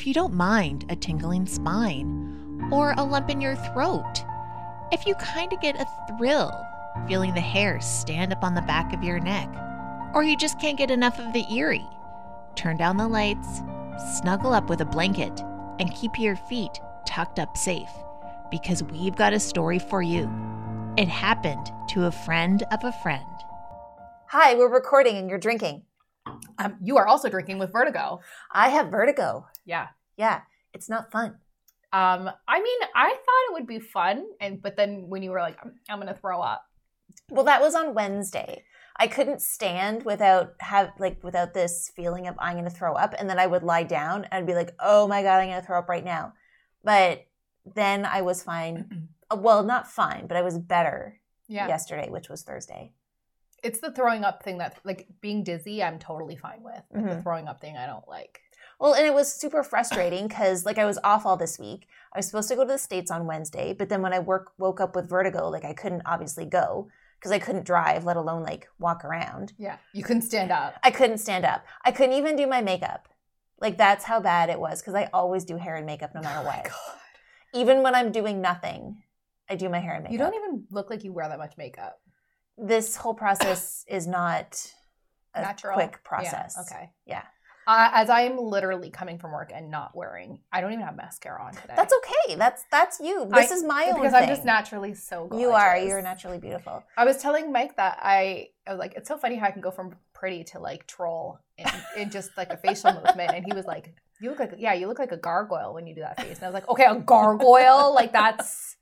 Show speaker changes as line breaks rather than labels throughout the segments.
if you don't mind a tingling spine or a lump in your throat, if you kind of get a thrill feeling the hair stand up on the back of your neck, or you just can't get enough of the eerie, turn down the lights, snuggle up with a blanket, and keep your feet tucked up safe because we've got a story for you. It happened to a friend of a friend.
Hi, we're recording and you're drinking.
Um, you are also drinking with vertigo.
I have vertigo.
Yeah.
Yeah, it's not fun.
Um, I mean, I thought it would be fun, and but then when you were like, I'm, I'm gonna throw up.
Well, that was on Wednesday. I couldn't stand without have like without this feeling of I'm going to throw up, and then I would lie down and I'd be like, "Oh my god, I'm going to throw up right now." But then I was fine. Uh, well, not fine, but I was better
Yeah.
yesterday, which was Thursday.
It's the throwing up thing that, like, being dizzy, I'm totally fine with. But The throwing up thing, I don't like.
Well, and it was super frustrating because like I was off all this week. I was supposed to go to the states on Wednesday, but then when I work woke up with vertigo, like I couldn't obviously go because I couldn't drive, let alone like walk around.
Yeah. You couldn't stand up.
I couldn't stand up. I couldn't even do my makeup. Like that's how bad it was because I always do hair and makeup no matter
Oh
what.
God.
Even when I'm doing nothing, I do my hair and makeup.
You don't even look like you wear that much makeup.
This whole process is not a
Natural.
quick process.
Yeah, okay.
Yeah.
Uh, as I am literally coming from work and not wearing, I don't even have mascara on today.
That's okay. That's that's you. This
I-
is my own
because
thing.
I'm just naturally so. Gorgeous.
You are. You're naturally beautiful.
I was telling Mike that I, I was like, it's so funny how I can go from pretty to like troll in, in just like a facial movement. And he was like, you look like, yeah, you look like a gargoyle when you do that face. And I was like, okay, a gargoyle? like that's,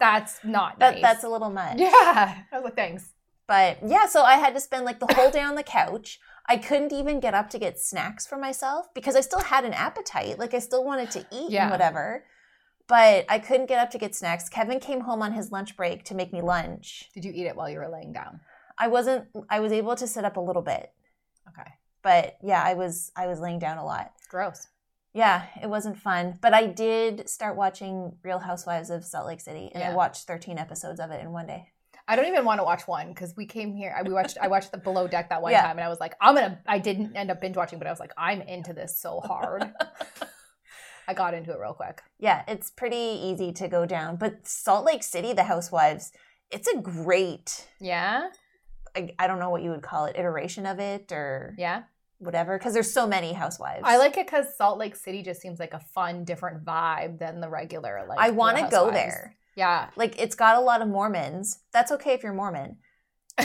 that's not
That
nice.
that's a little much.
yeah. I was like, thanks.
But yeah, so I had to spend like the whole day on the couch. I couldn't even get up to get snacks for myself because I still had an appetite. Like I still wanted to eat
Yeah.
and whatever. But I couldn't get up to get snacks. Kevin came home on his lunch break to make me lunch.
Did you eat it while you were laying down?
I wasn't I was able to sit up a little bit.
Okay.
But yeah, I was I was laying down a lot.
Gross.
Yeah, it wasn't fun. But I did start watching Real Housewives of Salt Lake City and I watched 13 episodes of it in one day.
I don't even want to watch one because we came here. I, we watched. I watched the Below Deck that one
Yeah.
time, and I was like, I'm gonna. I didn't end up binge watching, but I was like, I'm into this so hard. I got into it real quick.
Yeah, it's pretty easy to go down. But Salt Lake City, the Housewives, it's a great,
Yeah,
I, I don't know what you would call it, iteration of it or
yeah.
whatever, because there's so many Housewives.
I like it because Salt Lake City just seems like a fun, different vibe than the regular. Like
I want to go there.
Yeah.
Like, it's got a lot of Mormons. That's okay if you're Mormon.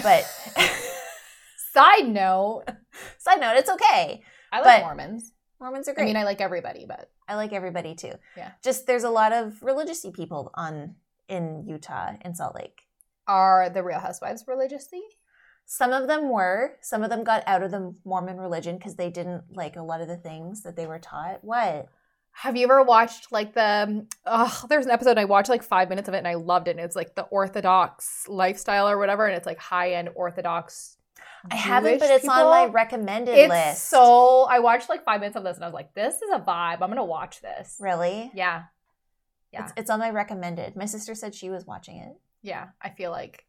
But
Side note,
side note, it's okay.
I like
But-
Mormons.
Mormons are great.
I mean, I like everybody, but
I like everybody too.
Yeah.
Just there's a lot of religious people on in Utah in Salt Lake.
are the Real Housewives religiously?
Some of them were. Some of them got out of the Mormon religion because they didn't like a lot of the things that they were taught. What?
Have you ever watched like the? Oh, there's an episode I watched like five minutes of it and I loved it. And it's like the Orthodox lifestyle or whatever, and it's like high end Orthodox.
I haven't, but it's on my recommended
It's
list.
so I watched like five minutes of this and I was like, this is a vibe. I'm gonna watch this.
really.
Yeah, yeah,
It's, it's on my recommended. My sister said she was watching it.
yeah. I feel like,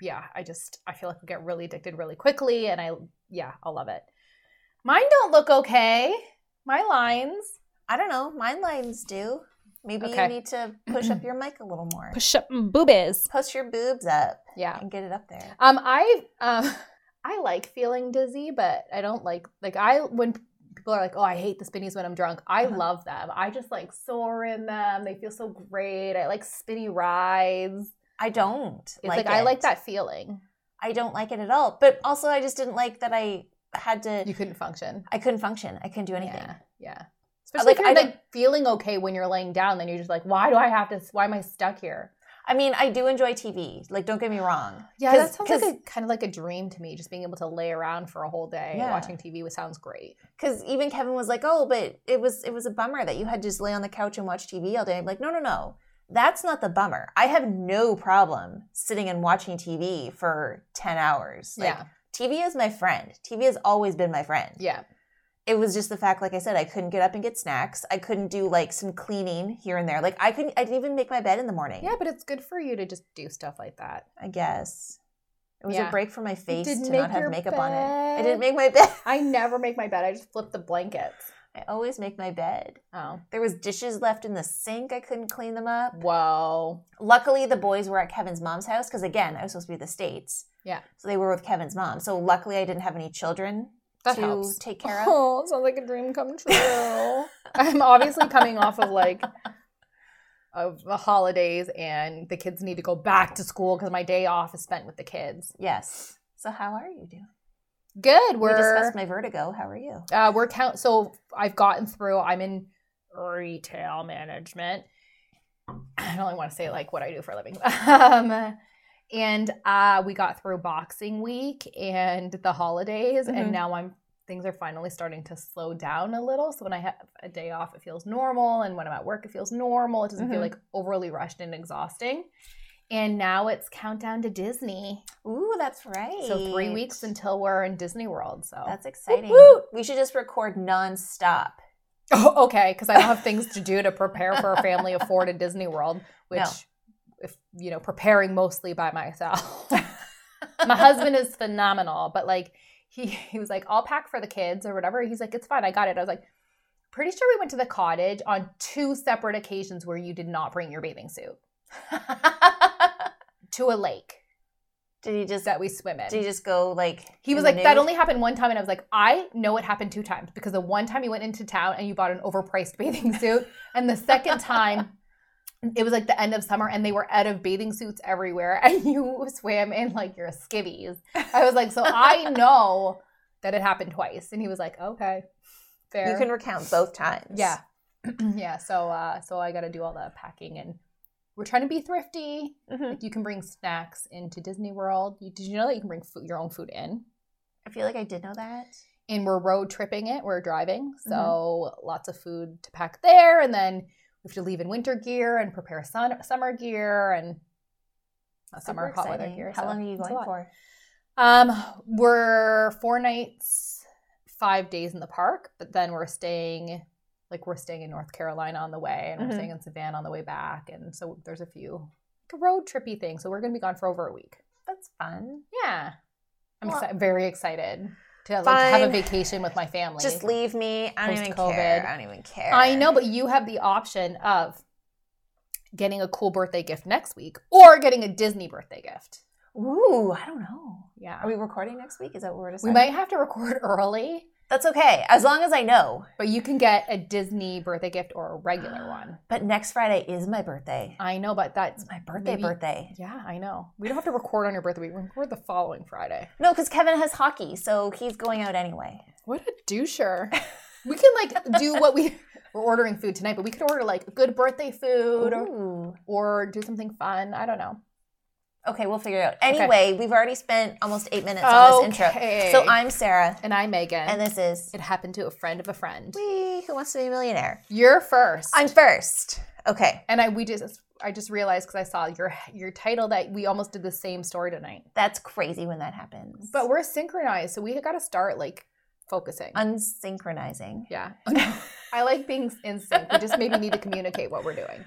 yeah. I just I feel like I get really addicted really quickly, and I yeah, I'll love it. Mine don't look okay. My lines.
I don't know. Mine lines do. Maybe
Okay.
you need to push up your mic a little more.
Push up boobies.
Push your boobs up
Yeah.
and get it up there.
Um, I um, I like feeling dizzy, but I don't like like I when people are like, "Oh, I hate the spinnies when I'm drunk." I
Uh-huh.
love them. I just like soar in them. They feel so great. I like spinny rides.
I don't.
It's like, I
it.
like that feeling.
I don't like it at all. But also, I just didn't like that I had to.
You couldn't function.
I couldn't function. I couldn't do anything.
Yeah, yeah. Especially
like,
if you're
I
like feeling okay when you're laying down, then you're just like, "Why do I have to? Why am I stuck here?"
I mean, I do enjoy TV. Like, don't get me wrong.
Yeah, that sounds like a kind of like a dream to me. Just being able to lay around for a whole day
Yeah.
watching TV was sounds great.
because even Kevin was like, "Oh, but it was it was a bummer that you had to just lay on the couch and watch TV all day." I'm like, "No, no, no, that's not the bummer. I have no problem sitting and watching TV for ten hours. Like,
yeah,
TV is my friend. TV has always been my friend.
yeah.
It was just the fact, like I said, I couldn't get up and get snacks. I couldn't do like some cleaning here and there. Like I couldn't. I didn't even make my bed in the morning.
Yeah, but it's good for you to just do stuff like that.
I guess it was
Yeah.
a break for my face to not have makeup on it. I didn't make my bed.
I never make my bed. I just flip the blankets.
I always make my bed.
Oh.
There was dishes left in the sink. I couldn't clean them up.
Whoa.
Luckily, the boys were at Kevin's mom's house because again, I was supposed to be the states.
Yeah.
So they were with Kevin's mom. So luckily, I didn't have any children
That
to
helps.
take care of.
Oh, sounds like a dream come true. I'm obviously coming off of like of the holidays and the kids need to go back to school because my day off is spent with the kids.
Yes. So how are you doing?
Good.
We
We're
discussed my vertigo. How are you?
uh, we're count. So I've gotten through. I'm in retail management. I don't really want to say like what I do for a living. um, and uh, we got through Boxing Week and the holidays,
Mhm.
and now I'm things are finally starting to slow down a little. So when I have a day off, it feels normal, and when I'm at work, it feels normal. It doesn't feel
Mhm.
like overly rushed and exhausting. And now it's countdown to Disney.
Ooh, that's right.
So three weeks until we're in Disney World. So
That's exciting.
Woo!
We should just record nonstop.
Oh, okay, because I don't have things to do to prepare for a family of four to Disney World, which,
No.
If you know, preparing mostly by myself. My husband is phenomenal, but like he he was like, "I'll pack for the kids or whatever." He's like, "It's fine, I got it." I was like, "Pretty sure we went to the cottage on two separate occasions where you did not bring your bathing suit to a lake
did he just
that we swim in."
did he just go like
He was like, that only happened one time. And I was like, I know it happened two times because the one time you went into town and you bought an overpriced bathing suit. And the second time, it was like the end of summer and they were out of bathing suits everywhere. And you swam in like your skivvies. I was like, so I know that it happened twice. And he was like, okay, fair.
you can recount both times.
yeah. yeah. So, uh, so I got to do all the packing and we're trying to be thrifty.
Mhm.
Like you can bring snacks into Disney World. You, did you know that you can bring food, your own food in?
I feel like I did know that.
and we're road tripping it. We're driving, so lots of food to pack there, and then have to leave in winter gear and prepare sun, summer gear and not summer hot weather gear.
How
so
long are you going for?
Um, we're four nights, five days in the park, but then we're staying. Like we're staying in North Carolina on the way, and
Mhm.
we're staying in Savannah on the way back, and so there's a few like a road trippy thing. So we're gonna be gone for over a week.
That's fun.
Yeah, I'm
Well-
exci- very excited to like have a vacation with my family.
Just leave me. I don't even
Post-COVID.
care. I don't even care.
I know, but you have the option of getting a cool birthday gift next week or getting a Disney birthday gift.
Ooh, I don't know.
Yeah.
Are we recording next week? Is that what we're
discussing?
we
might have to record early,
That's okay, as long as I know.
but you can get a Disney birthday gift or a regular one.
But next Friday is my birthday.
I know, but that's
It's my birthday.
Maybe-
Birthday.
yeah, I know. We don't have to record on your birthday. We record the following Friday.
No, because Kevin has hockey, so he's going out anyway.
What a doucher. we can like do what we we're ordering food tonight, but we could order like good birthday food or, or do something fun. I don't know.
Okay, we'll figure it out. Anyway, we've already spent almost eight minutes on this
Okay.
intro. So I'm Sarah,
And I'm Megan.
and this is
it happened to a friend of a friend.
We Who Wants to Be a Millionaire.
You're first.
I'm first. Okay,
and I we just I just realized because I saw your your title that we almost did the same story tonight.
that's crazy when that happens.
But we're synchronized, so we got to start like focusing.
unsynchronizing.
yeah, I like being in sync. We just maybe need to communicate what we're doing.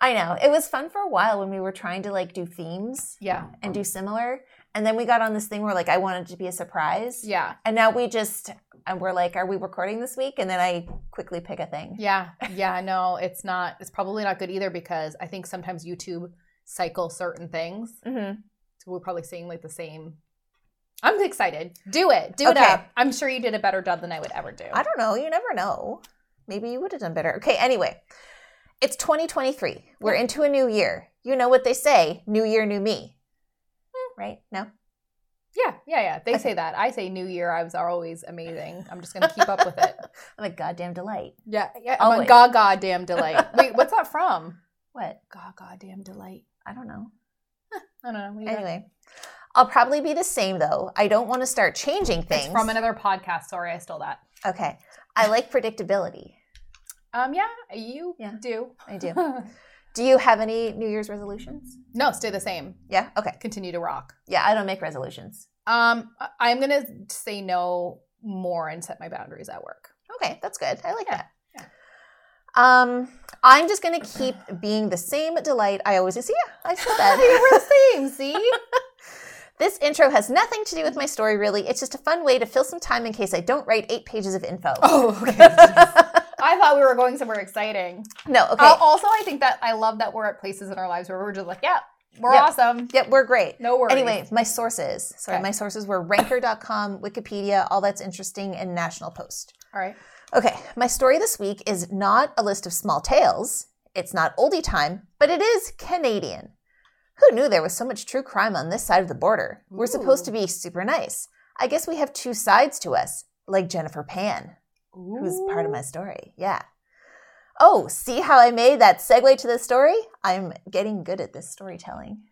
I know it was fun for a while when we were trying to like do themes
Yeah,
and do similar, and then we got on this thing where like I wanted to be a surprise.
yeah,
And now we just and we're like, are we recording this week? And then I quickly pick a thing.
yeah, yeah. No, it's not. It's probably not good either because I think sometimes YouTube cycle certain things.
Mm-hmm.
So we're probably seeing like the same. I'm excited. Do it. Do it up. I'm sure you did a better job than I would ever do.
I don't know. You never know. Maybe you would have done better. Okay, anyway. It's 2023. We're into a new year. You know what they say new year, new me.
Hmm.
Right? No?
Yeah, yeah, yeah. They
Okay.
say that. I say New Year. I was always amazing. I'm just gonna keep up with it.
I'm a goddamn delight.
Yeah, yeah. I'm a
Always.
gaga damn delight. Wait, what's that from?
What?
God damn delight.
I don't know.
I don't know. Got?
Anyway, I'll probably be the same though. I don't want to start changing things.
it's from another podcast. Sorry, I stole that.
Okay. I like predictability.
Um, yeah, you
Yeah.
do.
I do. Do you have any New Year's resolutions?
no, stay the same.
Yeah? Okay.
Continue to rock.
Yeah, I don't make resolutions.
Um, I'm gonna say no more and set my boundaries at work.
Okay, that's good. I like
Yeah,
that.
yeah.
Um, I'm just gonna keep being the same delight I always see. Yeah, I said that.
We're the same. See?
this intro has nothing to do with my story, really. It's just a fun way to fill some time in case I don't write eight pages of info.
oh, okay. Thought we were going somewhere exciting.
No, okay.
Uh, also, I think that I love that we're at places in our lives where we're just like, yeah, we're
Yep.
awesome.
yep, we're great.
No worries.
Anyway, my sources. Sorry,
Okay.
my sources were ranker.com, Wikipedia, all that's interesting, and National Post.
all right.
Okay, my story this week is not a list of small tales. It's not oldie time, but it is Canadian. Who knew there was so much true crime on this side of the border? We're supposed to be super nice. I guess we have two sides to us, like Jennifer Pan, who's part of my story. Yeah. Oh, see how I made that segue to the story? I'm getting good at this storytelling.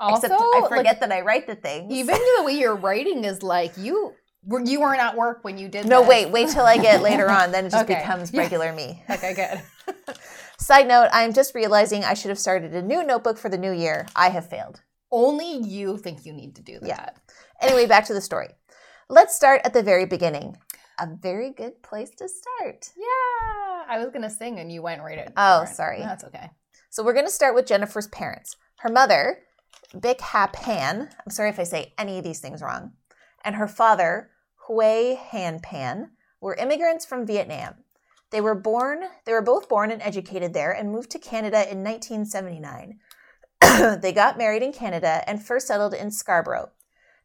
Also,
Except I
like,
forget that I write the things.
even the way you're writing is like you were you weren't at work when you did.
no,
this.
wait, wait till I get later on. Then it just
Okay.
becomes regular me.
Okay, good.
Side note, I'm just realizing I should have started a new notebook for the new year. I have failed.
Only you think you need to do that.
Yeah. Anyway, back to the story. Let's start at the very beginning. A very good place to start.
Yeah. I was gonna sing and you went right in.
Oh, sorry.
That's okay.
So we're going to start with Jennifer's parents. Her mother, Bich Ha Pan, I'm sorry if I say any of these things wrong, and her father, Huei Hann Pan, were immigrants from Vietnam. They were born, they were both born and educated there and moved to Canada in 1979. they got married in Canada and first settled in Scarborough.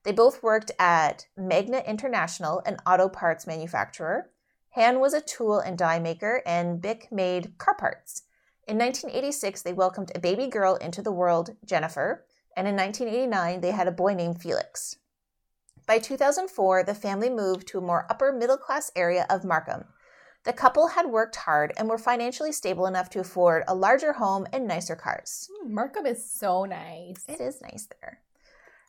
They both worked at Magna International, an auto parts manufacturer. Hann was a tool and die maker, and Bich made car parts. In 1986, they welcomed a baby girl into the world, Jennifer, and in 1989, they had a boy named Felix. By 2004, the family moved to a more upper middle class area of Markham. The couple had worked hard and were financially stable enough to afford a larger home and nicer cars.
Hmm, Markham is so nice.
It is nice there.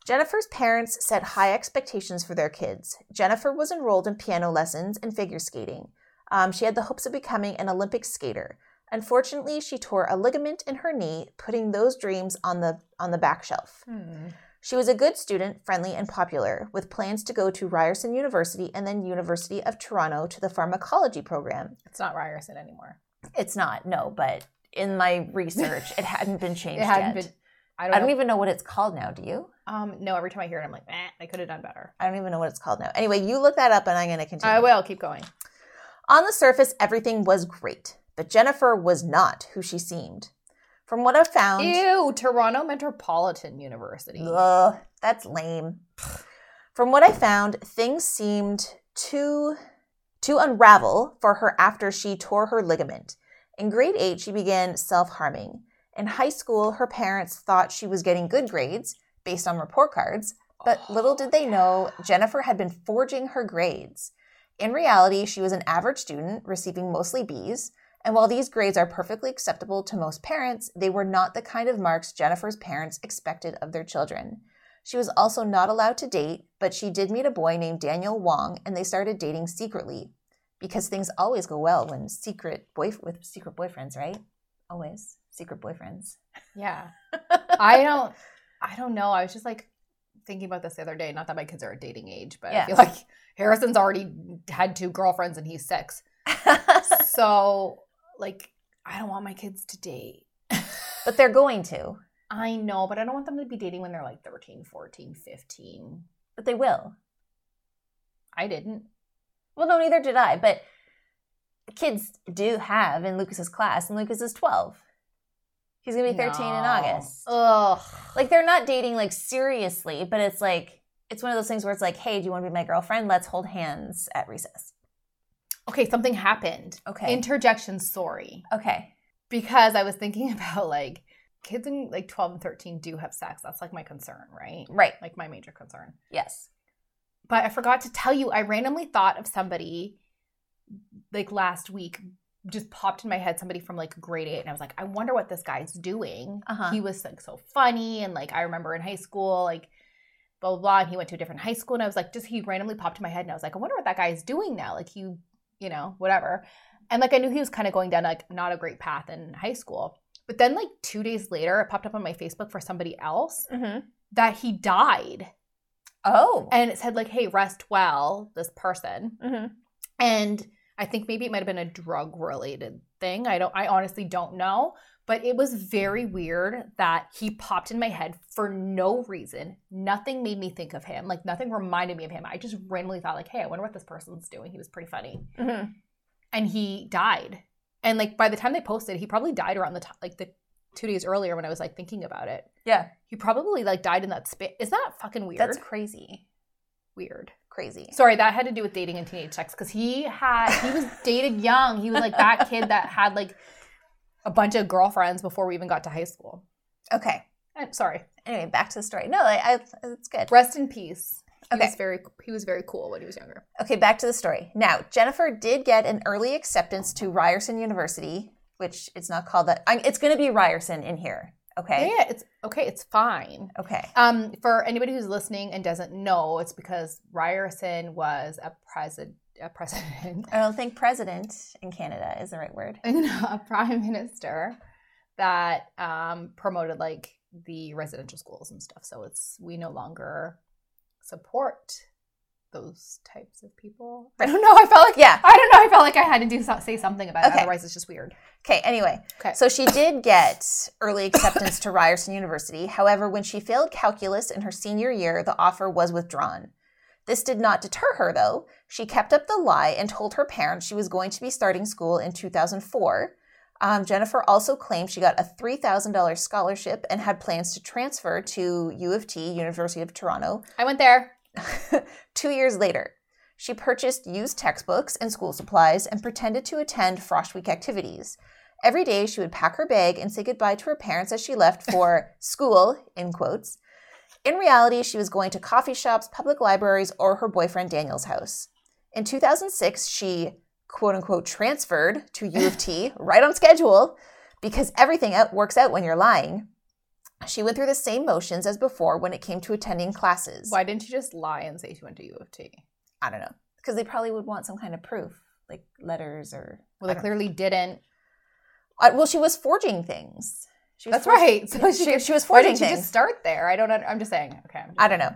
Jennifer's parents set high expectations for their kids. Jennifer was enrolled in piano lessons and figure skating. Um, she had the hopes of becoming an Olympic skater. Unfortunately, she tore a ligament in her knee, putting those dreams on the on the back shelf.
Hmm.
She was a good student, friendly and popular, with plans to go to Ryerson University and then University of Toronto to the pharmacology program.
It's not Ryerson anymore.
It's not, no, but in my research, it hadn't been changed
It hadn't
yet.
been. I don't,
I don't even know what it's called now. Do you?
Um, no, every time I hear it, I'm like, eh, I could have done better.
I don't even know what it's called now. Anyway, you look that up and I'm going to continue.
I will keep going.
On the surface, everything was great, but Jennifer was not who she seemed. From what I've found,
Ew, Toronto Metropolitan University.
ugh, that's lame. From what I found, things seemed to to unravel for her after she tore her ligament. In grade 8, she began self-harming. In high school, her parents thought she was getting good grades based on report cards, but oh. little did they know Jennifer had been forging her grades. In reality, she was an average student, receiving mostly B's, and while these grades are perfectly acceptable to most parents, they were not the kind of marks Jennifer's parents expected of their children. She was also not allowed to date, but she did meet a boy named Daniel Wong, and they started dating secretly. Because things always go well when secret boy with secret boyfriends, right? Always secret boyfriends.
Yeah. I don't I don't know. I was just like thinking about this the other day. Not that my kids are a dating age, but
Yeah.
I feel like Harrison's already had two girlfriends and he's six. So like I don't want my kids to date.
but they're going to.
I know, but I don't want them to be dating when they're like 13, 14, 15.
But they will.
I didn't.
Well, no, neither did I. But kids do have in Lucas's class, and Lucas is 12. He's to be 13 in August.
Ugh.
Like, they're not dating, like, seriously, but it's like, it's one of those things where it's like, hey, do you want to be my girlfriend? Let's hold hands at recess.
Okay, something happened.
Okay.
Interjection, sorry.
okay.
Because I was thinking about like kids in like 12 and 13 do have sex. That's like my concern, right?
Right.
Like my major concern.
Yes.
But I forgot to tell you, I randomly thought of somebody like last week, just popped in my head somebody from like grade eight. And I was like, I wonder what this guy's doing.
Uh-huh.
He was like so funny. And like, I remember in high school, like, blah, blah, blah. And he went to a different high school. And I was like, just he randomly popped in my head. And I was like, I wonder what that guy is doing now. Like, he, you know, whatever. And like, I knew he was kind of going down like not a great path in high school. But then, like, two days later, it popped up on my Facebook for somebody else
Mm-hmm.
that he died
Oh.
and it said like hey rest well this person
mm-hmm.
and i think maybe it might have been a drug related thing i don't i honestly don't know but it was very weird that he popped in my head for no reason nothing made me think of him like nothing reminded me of him i just randomly thought like hey i wonder what this person's doing he was pretty funny
Mm-hmm.
and he died And like by the time they posted, he probably died around the time, like the two days earlier when I was like thinking about it.
Yeah.
He probably like died in that space. Is that fucking weird?
That's crazy.
weird.
Crazy.
Sorry, that had to do with dating and teenage sex because he had he was dated young. He was like that kid that had like a bunch of girlfriends before we even got to high school.
Okay.
I'm sorry.
Anyway, back to the story. No, I, I it's good.
Rest in peace. He
Okay.
was very he was very cool when he was younger.
Okay, back to the story. Now, Jennifer did get an early acceptance to Ryerson University, which it's not called that. I, it's going to be Ryerson in here. Okay.
Yeah, it's okay. It's fine.
Okay.
Um, for anybody who's listening and doesn't know, it's because Ryerson was a president, a president,
I don't think president in Canada is the right word.
a prime minister that um, promoted like the residential schools and stuff. So it's we no longer support those types of people. I don't know. I felt like
Yeah.
I don't know. I felt like I had to do so- say something about it. Otherwise, it's just weird.
Okay, anyway.
Okay.
So she did get early acceptance to Ryerson University. However, when she failed calculus in her senior year, the offer was withdrawn. This did not deter her, though. She kept up the lie and told her parents she was going to be starting school in 2004. Um, Jennifer also claimed she got a $3,000 scholarship and had plans to transfer to U of T, University of Toronto,
I went there.
Two years later, she purchased used textbooks and school supplies and pretended to attend Frosh Week activities. Every day, she would pack her bag and say goodbye to her parents as she left for school, in quotes. In reality, she was going to coffee shops, public libraries, or her boyfriend Daniel's house. In 2006, she quote unquote transferred to U of T right on schedule because everything out works out when you're lying. She went through the same motions as before when it came to attending classes.
Why didn't you just lie and say she went to U of T?
I don't know. Because they probably would want some kind of proof, like letters or.
Well, they clearly didn't.
Uh, well, she was forging things. She was
That's
for-
right. So
she,
she,
she, was
Why
forging
didn't you
things.
just start there? I don't. know. I'm just saying. Okay. Just-
I don't know.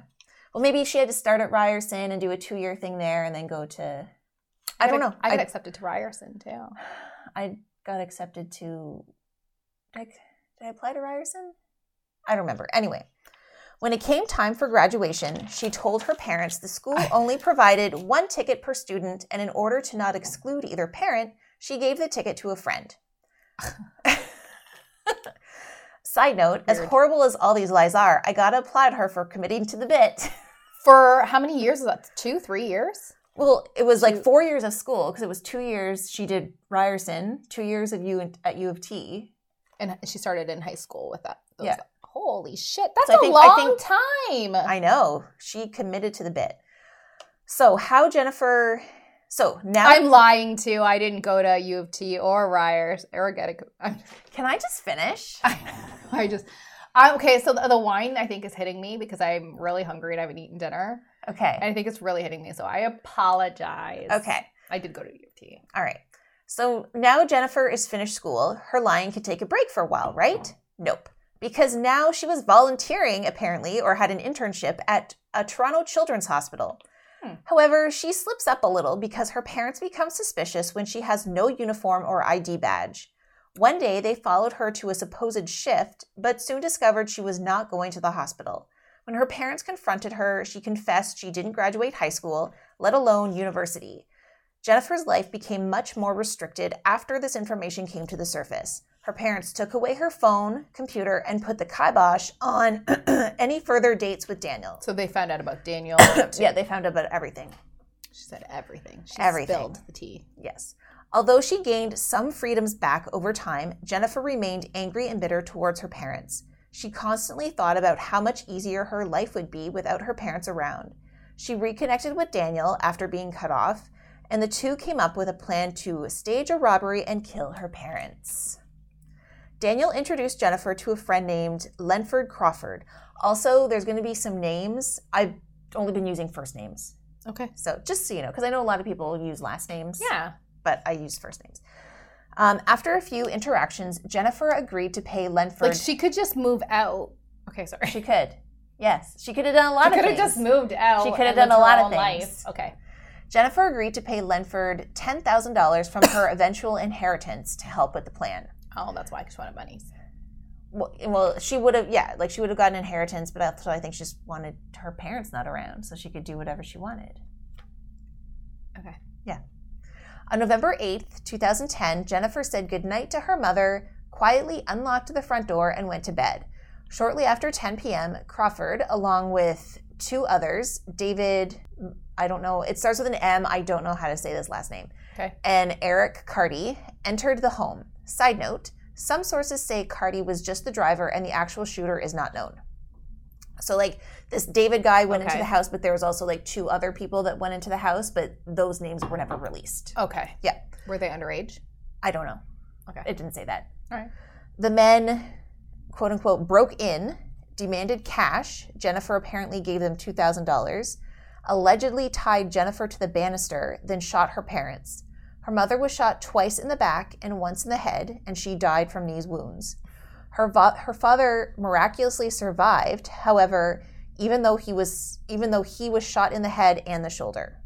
Well, maybe she had to start at Ryerson and do a two-year thing there, and then go to. I don't know.
I got
I,
accepted to Ryerson too.
I got accepted to. Like, did I apply to Ryerson? I don't remember. Anyway, when it came time for graduation, she told her parents the school only provided one ticket per student, and in order to not exclude either parent, she gave the ticket to a friend. Side note, as horrible as all these lies are, I gotta applaud her for committing to the bit.
For how many years was that? Two, three years?
Well, it was like four years of school because it was two years she did Ryerson, two years of U at U of T.
And she started in high school with that. those-
Yeah.
Holy shit, that's
So I
a
think- I
long
think-
time.
I know she committed to the bit. So how Jennifer? So now
I'm lying too. I didn't go to U of T or Ryers or get a.
Can I just finish?
I, I just. I, okay, so the, the wine I think is hitting me because I'm really hungry and I haven't eaten dinner. And
Okay.
I think it's really hitting me. So I apologize.
Okay.
I did go to U of T.
All right. So now Jennifer is finished school. Her lying could take a break for a while, right? Nope. Because now she was volunteering, apparently, or had an internship at a Toronto Children's Hospital.
Hmm.
However, she slips up a little because her parents become suspicious when she has no uniform or ID badge. One day, they followed her to a supposed shift, but soon discovered she was not going to the hospital. When her parents confronted her, she confessed she didn't graduate high school, let alone university. Jennifer's life became much more restricted after this information came to the surface. Her parents took away her phone, computer, and put the kibosh on any further dates with Daniel.
So they found out about Daniel.
Yeah, they found out about everything.
She said everything. She
Everything.
spilled the tea.
Yes. Although she gained some freedoms back over time, Jennifer remained angry and bitter towards her parents. She constantly thought about how much easier her life would be without her parents around. She reconnected with Daniel after being cut off, and the two came up with a plan to stage a robbery and kill her parents. Daniel introduced Jennifer to a friend named Lenford Crawford. Also, there's going to be some names. I've only been using first names.
Okay.
So just so you know, because I know a lot of people use last names
Yeah.
but I use first names. Um, after a few interactions, Jennifer agreed to pay Lenford.
Like she could just move out. Okay, sorry.
she could. Yes, she could have done a lot
She
of
could have just moved out.
She could have done a lot of things.
Life. Okay.
Jennifer agreed to pay Lenford ten thousand dollars from her eventual inheritance to help with the plan.
Oh, that's why I just wanted monies.
Well, well, she would have, yeah, like she would have gotten inheritance, but also I think she just wanted her parents not around, so she could do whatever she wanted.
Okay. Yeah.
On November 8th, 2010, Jennifer said goodnight to her mother, quietly unlocked the front door, and went to bed. Shortly after 10 p.m., Crawford, along with two others, David, I don't know, it starts with an M, I don't know how to say this last name,
Okay.
and Eric Carty, entered the home. Side note, some sources say Carty was just the driver and the actual shooter is not known. So, like, this David guy went into the house, but there was also like two other people that went into the house, but those names were never released.
Okay.
Yeah.
Were they underage?
I don't know.
Okay.
It didn't say that.
All right.
The men, quote unquote, broke in, demanded cash. Jennifer apparently gave them $2,000, allegedly tied Jennifer to the banister, then shot her parents. Her mother was shot twice in the back and once in the head, and she died from these wounds. Her, her father miraculously survived, however, even though he was even though he was shot in the head and the shoulder.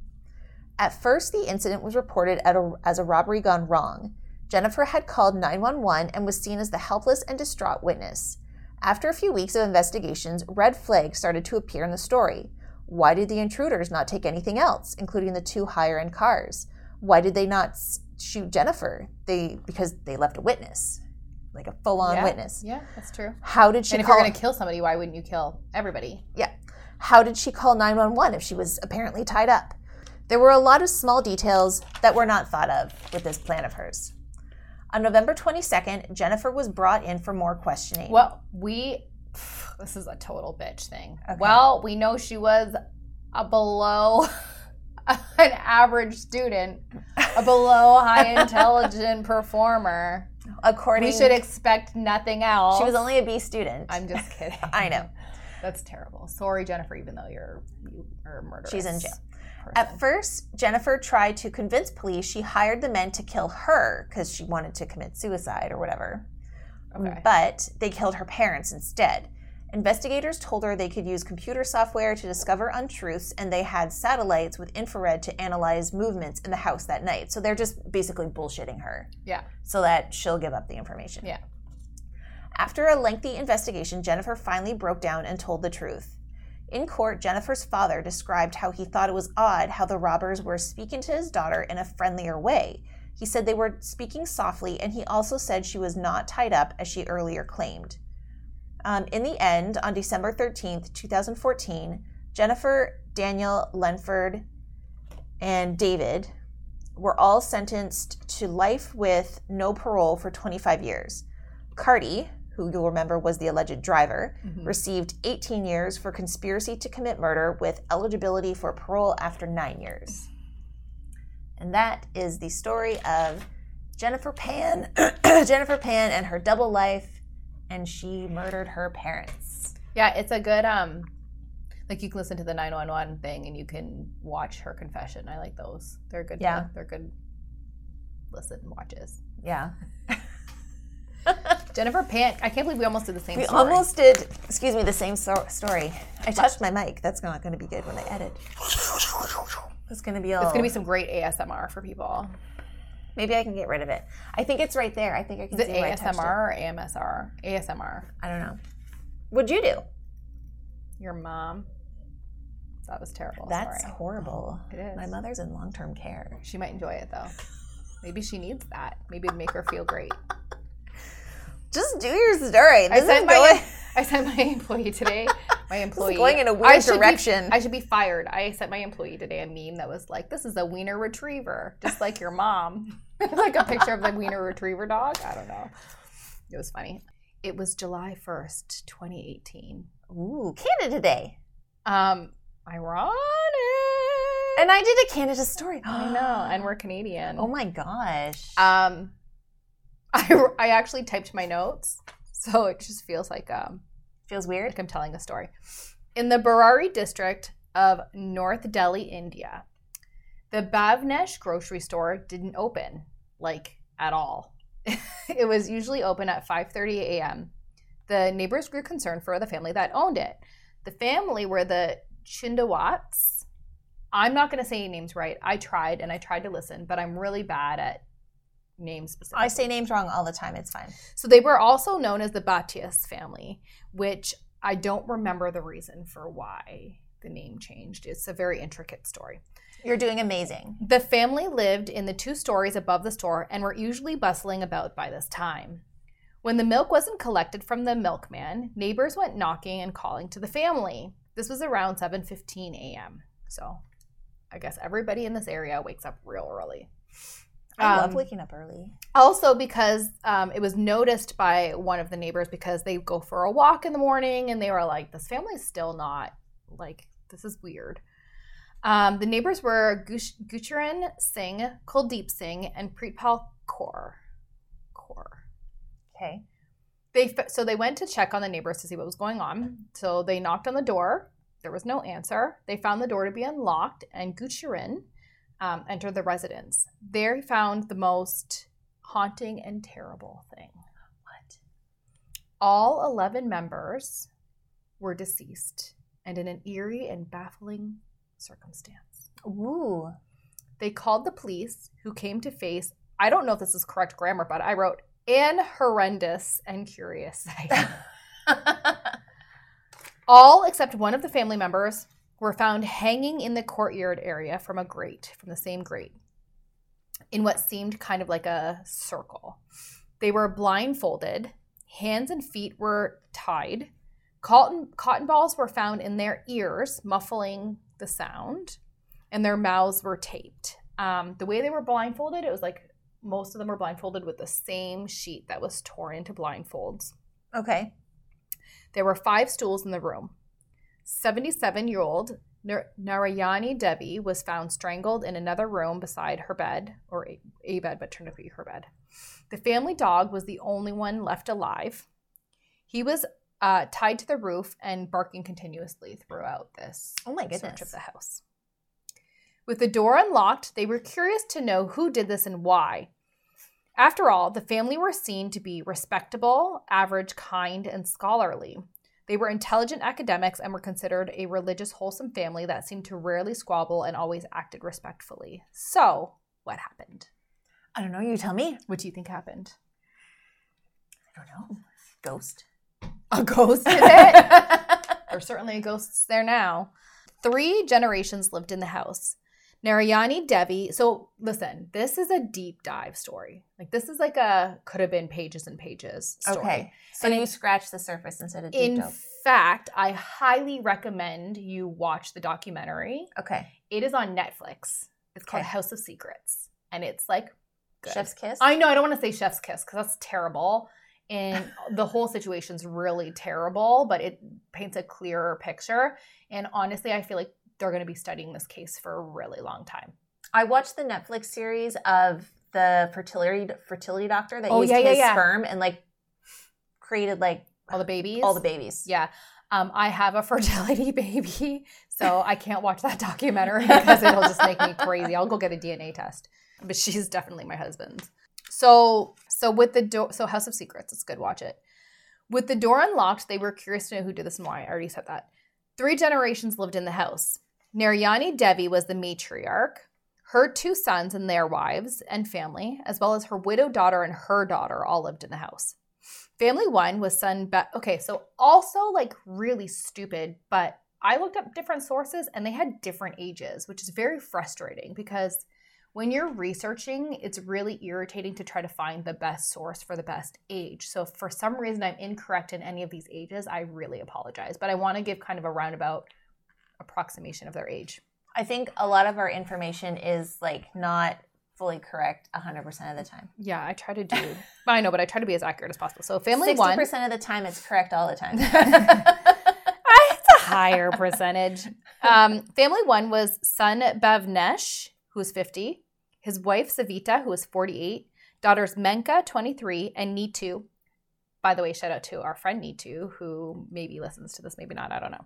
At first, the incident was reported a, as a robbery gone wrong. Jennifer had called 911 and was seen as the helpless and distraught witness. After a few weeks of investigations, red flags started to appear in the story. Why did the intruders not take anything else, including the two higher end cars? Why did they not shoot Jennifer? They because they left a witness, like a full on
Yeah.
witness.
Yeah, that's true.
How did she
and if
call?
you're going to kill somebody, why wouldn't you kill everybody?
Yeah. How did she call 911 if she was apparently tied up? There were a lot of small details that were not thought of with this plan of hers. On November 22nd, Jennifer was brought in for more questioning.
Well, we. This is a total bitch thing.
Okay.
Well, we know she was a below an average student, a below high intelligent performer.
according
We should expect nothing else.
she was only a B student.
I'm just kidding.
I know.
That's terrible. Sorry, Jennifer. Even though you're you are a murderous.
She's in jail.
person.
At first, Jennifer tried to convince police she hired the men to kill her because she wanted to commit suicide or whatever.
Okay.
But they killed her parents instead. Investigators told her they could use computer software to discover untruths, and they had satellites with infrared to analyze movements in the house that night. So they're just basically bullshitting her
Yeah.
so that she'll give up the information.
Yeah.
After a lengthy investigation, Jennifer finally broke down and told the truth. In court, Jennifer's father described how he thought it was odd how the robbers were speaking to his daughter in a friendlier way. He said they were speaking softly, and he also said she was not tied up as she earlier claimed. Um, in the end, on December 13th, 2014, Jennifer, Daniel, Lenford, and David were all sentenced to life with no parole for 25 years. Carty, who you'll remember was the alleged driver,
Mhm.
received 18 years for conspiracy to commit murder with eligibility for parole after nine years. And that is the story of Jennifer Pan, Jennifer Pan and her double life, and she murdered her parents.
Yeah, it's a good um like you can listen to the 911 thing and you can watch her confession. I like those. They're good.
Yeah.
They're good listen watches.
Yeah.
Jennifer Pan, I can't believe we almost did the same
We
story.
almost did, excuse me, the same so- story. I touched my mic. That's not going to be good when I edit. It's going to be all.
It's going to be some great ASMR for people.
Maybe I can get rid of it. I think it's right there. I think I can
Is it
see where I
ASMR
it.
or AMSR? ASMR.
I don't know. What'd you do?
Your mom. That was terrible.
That's
Sorry.
horrible.
It is.
My mother's in long term care.
She might enjoy it though. Maybe she needs that. Maybe it'd make her feel great.
Just do your story.
I
This is
sent my
going,
I sent my employee today. My employee
going in a weird
be-
direction.
I should be fired. I sent my employee today a meme that was like, "This is a wiener retriever, just like your mom." like a picture of the wiener retriever dog. I don't know. It was funny. It was July first, twenty eighteen.
Ooh, Canada Day.
Um, ironic.
And I did a Canada story.
I know, and we're Canadian.
Oh my gosh.
Um, I I actually typed my notes, so it just feels like um
Feels weird.
like I'm telling a story. In the Burari district of North Delhi, India, the Bhavnesh grocery store didn't open like at all. it was usually open at 5:30 a.m. The neighbors grew concerned for the family that owned it. The family were the Chindawats. I'm not going to say any names right. I tried and I tried to listen, but I'm really bad at names specifically.
I say names wrong all the time. It's fine.
So they were also known as the Bhatias family, which I don't remember the reason for why the name changed. It's a very intricate story.
You're doing amazing.
The family lived in the two stories above the store and were usually bustling about by this time. When the milk wasn't collected from the milkman, neighbors went knocking and calling to the family. This was around 7:15 a.m. So, I guess everybody in this area wakes up real early.
I love
Um,
waking up early.
Also, because um, it was noticed by one of the neighbors because they go for a walk in the morning and they were like, "This family's still not like this is weird." Um, the neighbors were Gush- Gucharan Singh, Kuldeep Singh, and Preetpal Kaur. Kaur.
Okay.
They so they went to check on the neighbors to see what was going on. So they knocked on the door. There was no answer. They found the door to be unlocked, and Gucharan um, entered the residence. There he found the most haunting and terrible thing.
What?
All 11 members were deceased and in an eerie and baffling circumstance.
Ooh.
They called the police, who came to face, I don't know if this is correct grammar, but I wrote, an horrendous and curious sight. All except one of the family members were found hanging in the courtyard area from a grate, from the same grate, in what seemed kind of like a circle. They were blindfolded, hands and feet were tied, cotton, cotton balls were found in their ears, muffling the sound, and their mouths were taped. Um, the way they were blindfolded, it was like most of them were blindfolded with the same sheet that was torn into blindfolds.
okay.
There were five stools in the room. 77 year old Narayani Devi was found strangled in another room beside her bed, or a, a bed, but turned out to be her bed. The family dog was the only one left alive. He was uh, tied to the roof and barking continuously throughout this
Oh my goodness.
search of the house. With the door unlocked, they were curious to know who did this and why. After all, the family were seen to be respectable, average, kind, and scholarly. They were intelligent academics and were considered a religious, wholesome family that seemed to rarely squabble and always acted respectfully. So, what happened?
I don't know. You tell me.
What do you think happened?
I don't know. Ghost.
A ghost did it? There's certainly ghosts there now. Three generations lived in the house. Narayani Devi. So listen, this is a deep dive story. Like this is like a could have been pages and pages story.
Okay. So
And
you scratch the surface instead of deep
In
dive.
fact, I highly recommend you watch the documentary.
Okay.
It is on Netflix. It's called
Okay.
House of Secrets, and it's like good.
Chef's kiss.
I know I don't want to say chef's kiss because that's terrible. And the whole situation's really terrible, but it paints a clearer picture. And honestly, I feel like they're going to be studying this case for a really long time.
I watched the Netflix series of the fertility fertility doctor that
Oh,
used
yeah, yeah,
his
yeah.
sperm and like created like
All the babies.
all the babies.
Yeah. Um, I have a fertility baby, so I can't watch that documentary because it'll just make me crazy. I'll go get a DNA test. But she's definitely my husband. So, so with the door, so House of Secrets, it's good. Watch it. With the door unlocked, they were curious to know who did this and why. I already said that. Three generations lived in the house. Narayani Devi was the matriarch. Her two sons and their wives and family, as well as her widowed daughter and her daughter, all lived in the house. Family one was son. Be- okay, so also like really stupid, but I looked up different sources and they had different ages, which is very frustrating because when you're researching, it's really irritating to try to find the best source for the best age. So for some reason I'm incorrect in any of these ages, I really apologize. But I want to give kind of a roundabout approximation of their age.
I think a lot of our information is like not fully correct 100% of the time.
Yeah, I try to do. I know, but I try to be as accurate as possible. So family
60%
one.
of the time it's correct all the time.
it's a higher percentage. Um, family one was son Bhavnesh, who's 50, his wife Savita, who is 48, daughters Menka, 23, and Neetu. By the way, shout out to our friend Neetu, who maybe listens to this, maybe not, I don't know.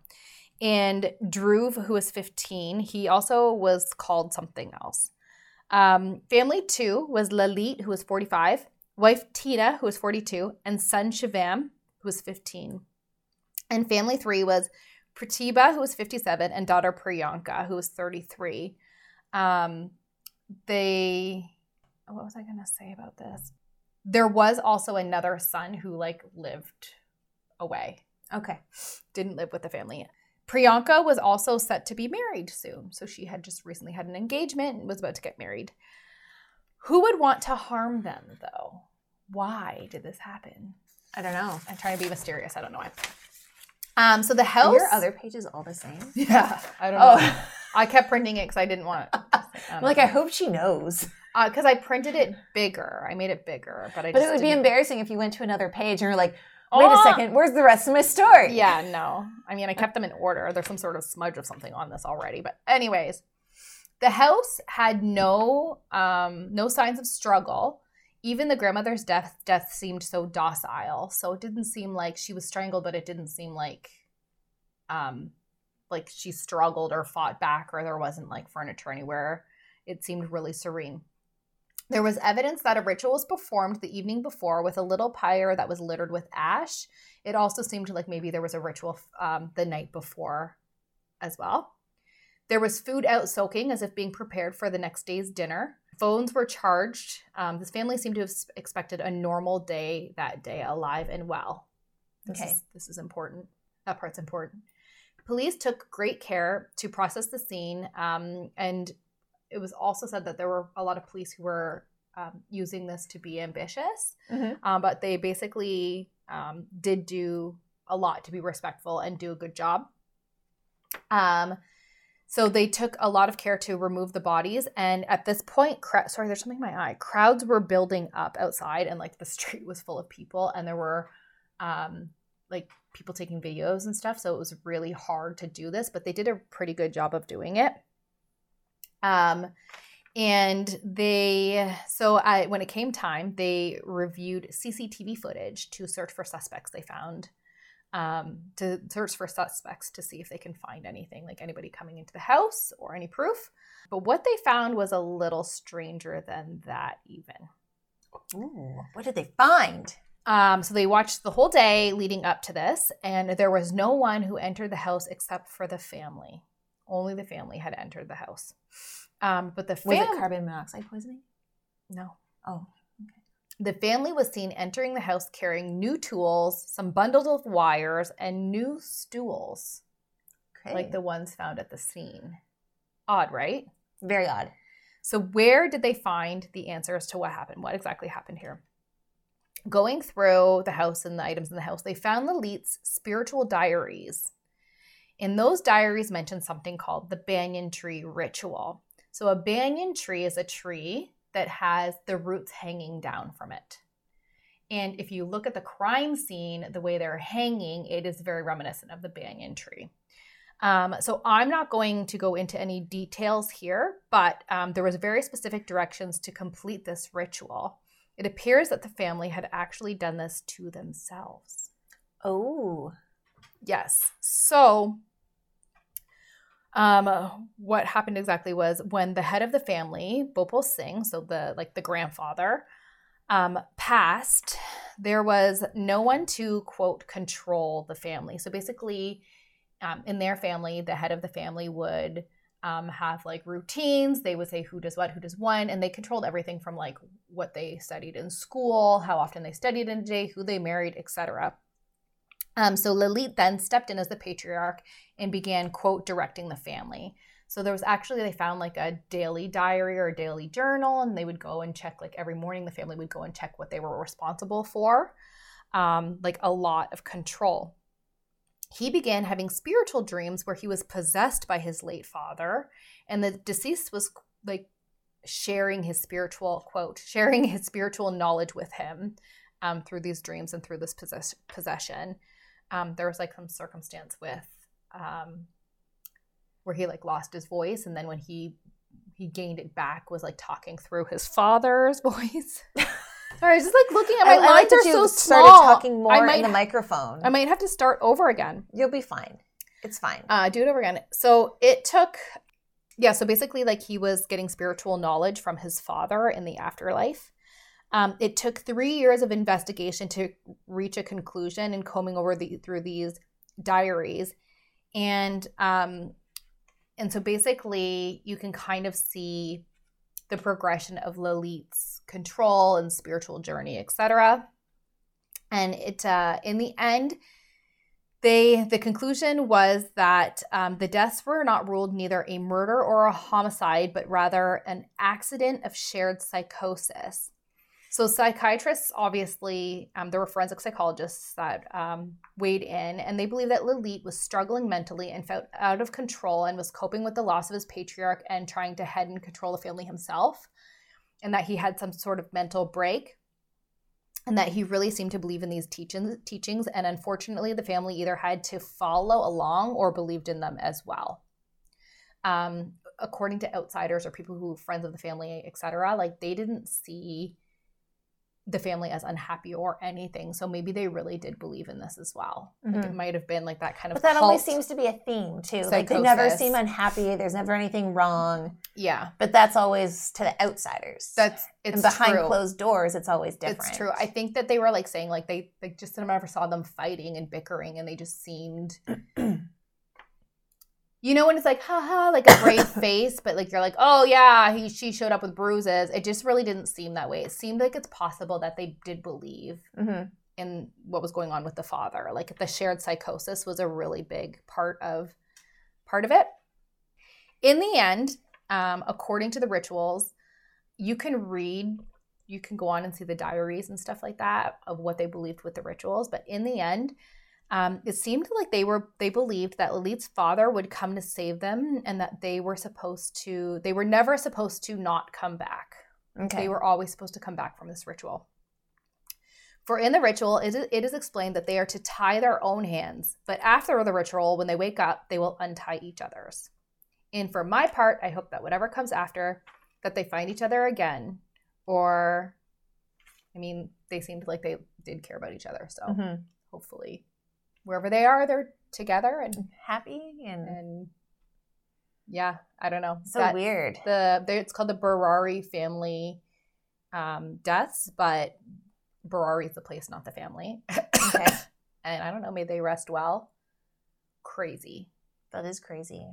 And Dhruv, who was 15, he also was called something else. Um, family two was Lalit, who was 45, wife Tina, who was 42, and son Shivam, who was 15. And family three was Pratibha, who was 57, and daughter Priyanka, who was 33. Um, they, what was I going to say about this? There was also another son who like lived away,
okay.
didn't live with the family. Priyanka was also set to be married soon. So she had just recently had an engagement and was about to get married. Who would want to harm them, though? Why did this happen?
I don't know.
I'm trying to be mysterious. I don't know why. Um, so the
Are
house.
your other pages all the same?
yeah, I don't know.
Oh,
I kept printing it because I didn't want.
I'm like I hope she knows.
because I printed it bigger. I made it bigger, but I.
But
just
it would be
didn't-
embarrassing if you went to another page and you're like, wait
Oh!
a second, where's the rest of my story?
Yeah, no. I mean, I kept them in order. There's some sort of smudge of something on this already, but anyways, the house had no um no signs of struggle. Even the grandmother's death death seemed so docile. So it didn't seem like she was strangled, but it didn't seem like um like she struggled or fought back or there wasn't like furniture anywhere. It seemed really serene. There was evidence that a ritual was performed the evening before with a little pyre that was littered with ash. It also seemed like maybe there was a ritual um, the night before as well. There was food out soaking as if being prepared for the next day's dinner. Phones were charged. Um, this family seemed to have expected a normal day that day, alive and well. This
Okay.
is, this is important. That part's important. Police took great care to process the scene, um, and it was also said that there were a lot of police who were um, using this to be ambitious,
Mhm.
um, but they basically um, did do a lot to be respectful and do a good job. Um, so they took a lot of care to remove the bodies, and at this point, cra- sorry, there's something in my eye. Crowds were building up outside, and like the street was full of people, and there were um, like people taking videos and stuff. So it was really hard to do this, but they did a pretty good job of doing it. Um, and they, so I, when it came time, they reviewed CCTV footage to search for suspects they found, um, to search for suspects to see if they can find anything, like anybody coming into the house or any proof. But what they found was a little stranger than that, even.
Ooh, what did they find?
Um, so they watched the whole day leading up to this, and there was no one who entered the house except for the family. Only the family had entered the house. Um, but the
Was it carbon monoxide poisoning?
no,
Oh, Okay.
the family was seen entering the house carrying new tools, some bundles of wires, and new stools,
okay.
like the ones found at the scene. Odd, right?
very odd.
So, where did they find the answers to what happened? What exactly happened here? Going through the house and the items in the house, they found Lalit's spiritual diaries. And those diaries mention something called the banyan tree ritual. So, a banyan tree is a tree that has the roots hanging down from it. And if you look at the crime scene, the way they're hanging, it is very reminiscent of the banyan tree. Um, so I'm not going to go into any details here, but um, there was very specific directions to complete this ritual. It appears that the family had actually done this to themselves.
Oh,
Yes. So, um, what happened exactly was when the head of the family, Bhopal Singh, so the like the grandfather, um, passed, there was no one to quote control the family. So basically, um, in their family, the head of the family would um, have like routines. They would say who does what, who does when, and they controlled everything from like what they studied in school, how often they studied in a day, who they married, etc. Um, so Lalit then stepped in as the patriarch and began, quote, directing the family. So there was actually, they found like a daily diary or a daily journal, and they would go and check, like every morning, the family would go and check what they were responsible for. Um, like a lot of control. He began having spiritual dreams where he was possessed by his late father, and the deceased was like sharing his spiritual, quote, sharing his spiritual knowledge with him um, through these dreams and through this possess- possession um, there was like some circumstance with um, where he like lost his voice and then when he he gained it back was like talking through his father's voice sorry i was just like looking at my
I, I like
lines are
you
so
started
small
talking more
I might,
in the microphone.
I might have to start over again
You'll be fine. It's fine.
uh, do it over again. So it took, yeah. So basically, like he was getting spiritual knowledge from his father in the afterlife. Um, it took three years of investigation to reach a conclusion and combing over the through these diaries, and um, and so basically, you can kind of see the progression of Lalit's control and spiritual journey, etc. And it uh, in the end They the conclusion was that um, the deaths were not ruled neither a murder or a homicide, but rather an accident of shared psychosis. So psychiatrists, obviously, um, there were forensic psychologists that um, weighed in, and they believe that Lalit was struggling mentally and felt out of control and was coping with the loss of his patriarch and trying to head and control the family himself, and that he had some sort of mental break and that he really seemed to believe in these teachings teachings and unfortunately the family either had to follow along or believed in them as well. Um, according to outsiders or people who were friends of the family etc like they didn't see the family as unhappy or anything so maybe they really did believe in this as well like it
Mhm.
might have been like that kind of
But that always seems to be a theme too. Like they never seem unhappy. There's never anything wrong.
yeah
But that's always to the outsiders.
that's it's
and behind
true.
closed doors, it's always different.
It's true. I think that they were like saying like they they just never saw them fighting and bickering, and they just seemed, you know, when it's like haha, like a brave face, but like you're like, oh yeah, he she showed up with bruises. It just really didn't seem that way. It seemed like it's possible that they did believe
hmm
in what was going on with the father. Like the shared psychosis was a really big part of part of it. In the end, um, according to the rituals, you can read, you can go on and see the diaries and stuff like that of what they believed with the rituals. But in the end, um, it seemed like they were they believed that Lalit's father would come to save them, and that they were supposed to. They were never supposed to not come back.
Okay.
They were always supposed to come back from this ritual. For in the ritual, it is, it is explained that they are to tie their own hands, but after the ritual, when they wake up, they will untie each other's. And for my part, I hope that whatever comes after, that they find each other again, or, I mean, they seemed like they did care about each other, so
Mhm.
hopefully, wherever they are, they're together and
happy and
and yeah, I don't know.
so weird.
the it's called the Burari family um, deaths, but Burari is the place, not the family.
Okay.
and I don't know, may they rest well. Crazy,
That is crazy.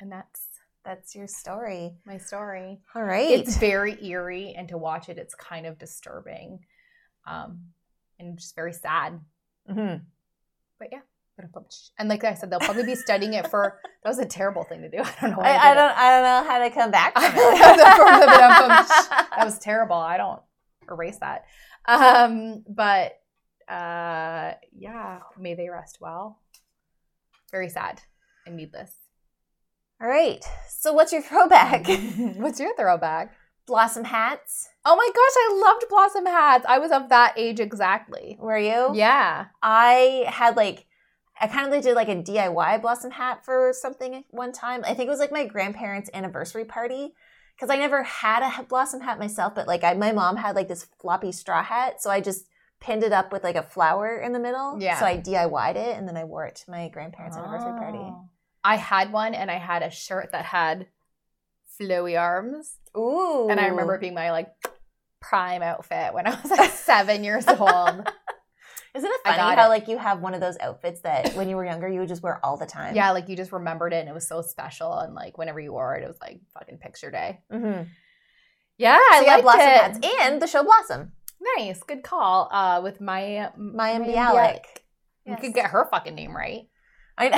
and that's
That's your story.
my story.
All right.
It's very eerie, and to watch it, it's kind of disturbing, um, and just very sad.
Mhm.
But yeah. And like I said, they'll probably be studying it for. That was a terrible thing to do. I don't know. why
I, I
did
don't. I don't know how to come back from
that
it.
was terrible. I don't erase that. Um, but uh, yeah, may they rest well. Very sad and needless.
All right. So, what's your throwback?
What's your throwback?
Blossom hats.
Oh my gosh, I loved blossom hats. I was of that age exactly.
Were you?
Yeah.
I had like I kind of did like a DIY blossom hat for something one time. I think it was like my grandparents' anniversary party because I never had a blossom hat myself, but like I, my mom had like this floppy straw hat, so I just pinned it up with like a flower in the middle.
Yeah.
So I DIY'd it and then I wore it to my grandparents' anniversary party.
Oh. I had one and I had a shirt that had flowy arms.
Ooh.
And I remember it being my like prime outfit when I was like seven years old.
Isn't it funny how
it.
like you have one of those outfits that when you were younger you would just wear all the time?
Yeah, like you just remembered it and it was so special. And like whenever you wore it, it was like fucking picture day.
Mm-hmm.
Yeah,
So
I
you
liked
blossom
it.
hats and the show Blossom.
Nice, good call. Uh, with Maya
Maya
Bialik.
Bialik. Yes.
could get her fucking name right.
I,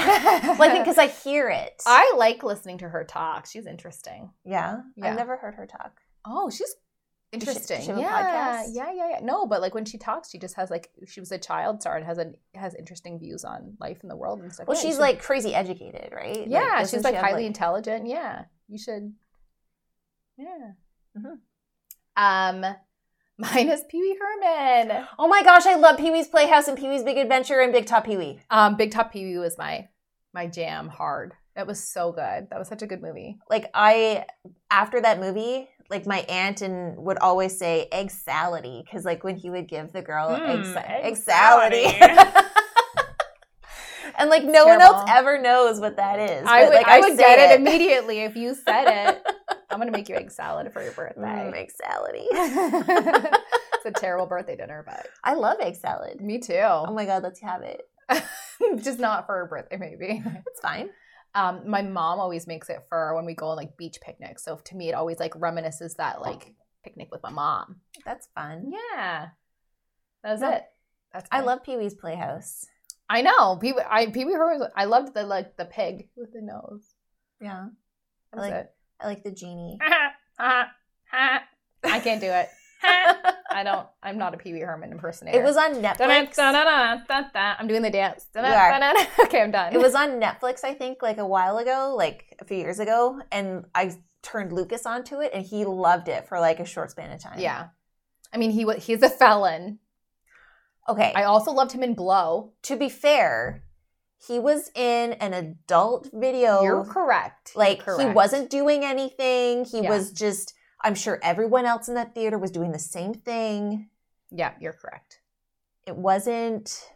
well, I think because I hear it.
I like listening to her talk. She's interesting.
yeah,
Yeah.
I've never heard her talk.
Oh, she's
Does she-
interesting.
she
yeah, yeah, yeah, yeah. No, but like when she talks, she just has like she was a child star and has a has interesting views on life and the world and stuff.
Well,
Yeah,
she's
should-
like crazy educated, right?
yeah,
doesn't
she's like
she
highly intelligent. Yeah, you should. Yeah.
Mhm.
Um, mine is Pee Wee Herman.
Oh my gosh, I love Pee Wee's Playhouse and Pee Wee's Big Adventure and Big Top Pee Wee.
Um, Big Top Pee Wee was my my jam hard. That was so good. That was such a good movie.
Like I, after that movie, like my aunt and would always say egg salady because like when he would give the girl egg,
Mm,
sa-
egg
egg salady. and like no one else ever knows what that is.
I would
like,
I would
say
get it. immediately if you said it. I'm gonna make you egg salad for your birthday.
Mm, egg salad.
it's a terrible birthday dinner, but
I love egg salad.
me too.
Oh my god, let's have it.
Just not for her birthday, maybe.
It's fine.
Um, my mom always makes it for when we go on like beach picnics. So to me, it always like reminisces that like picnic with my mom.
That's fun.
Yeah, that was
No.
it. That's
I love Pee Wee's Playhouse.
I know. Pee Wee. I Pee Wee Herman. I loved the like the pig with the nose.
Yeah.
That
I
was
like-
it.
I like the genie.
I can't do it. I don't. I'm not a Pee Wee Herman impersonator.
It was on Netflix.
I'm doing the dance. Okay, I'm done.
It was on Netflix, I think, like a while ago, like a few years ago, and I turned Lucas onto it, and he loved it for like a short span of time.
Yeah. I mean, he was. He's a felon.
Okay.
I also loved him in Blow.
to be fair, he was in an adult video.
You're correct. You're
like he wasn't doing anything. He
Yeah.
was just. I'm sure everyone else in that theater was doing the same thing.
Yeah, you're correct.
It wasn't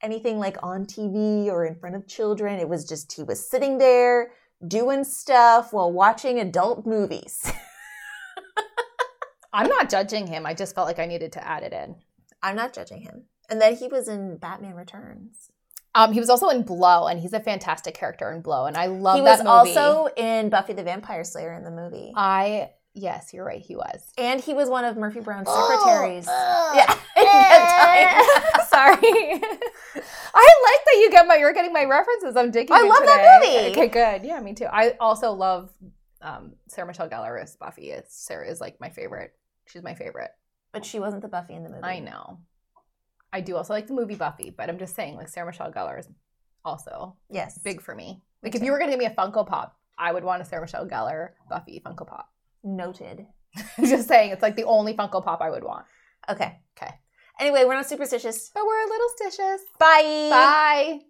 anything like on TV or in front of children. It was just he was sitting there doing stuff while watching adult movies.
I'm not judging him. I just felt like I needed to add it in.
I'm not judging him. And then he was in Batman Returns.
Um, he was also in Blow, and he's a fantastic character in Blow, and I love
he
that
was also in Buffy the Vampire Slayer in the movie.
I yes, you're right. He was.
and he was one of Murphy Brown's secretaries.
Oh,
yeah. in.
Sorry. I like that you get my you're getting my references. I'm digging.
I love that movie.
Okay, good. Yeah, me too. I also love um, Sarah Michelle Gellar as Buffy. It's Sarah is like my favorite. She's my favorite.
But she wasn't the Buffy in the movie.
I know. I do also like the movie Buffy, but I'm just saying, like Sarah Michelle Gellar is also
Yes.
big for me. Like if you were gonna give me a Funko Pop, I would want a Sarah Michelle Gellar Buffy Funko Pop.
Noted.
just saying, it's like the only Funko Pop I would want.
Okay.
Okay.
Anyway, we're not superstitious.
But we're a little stitious.
Bye.
Bye.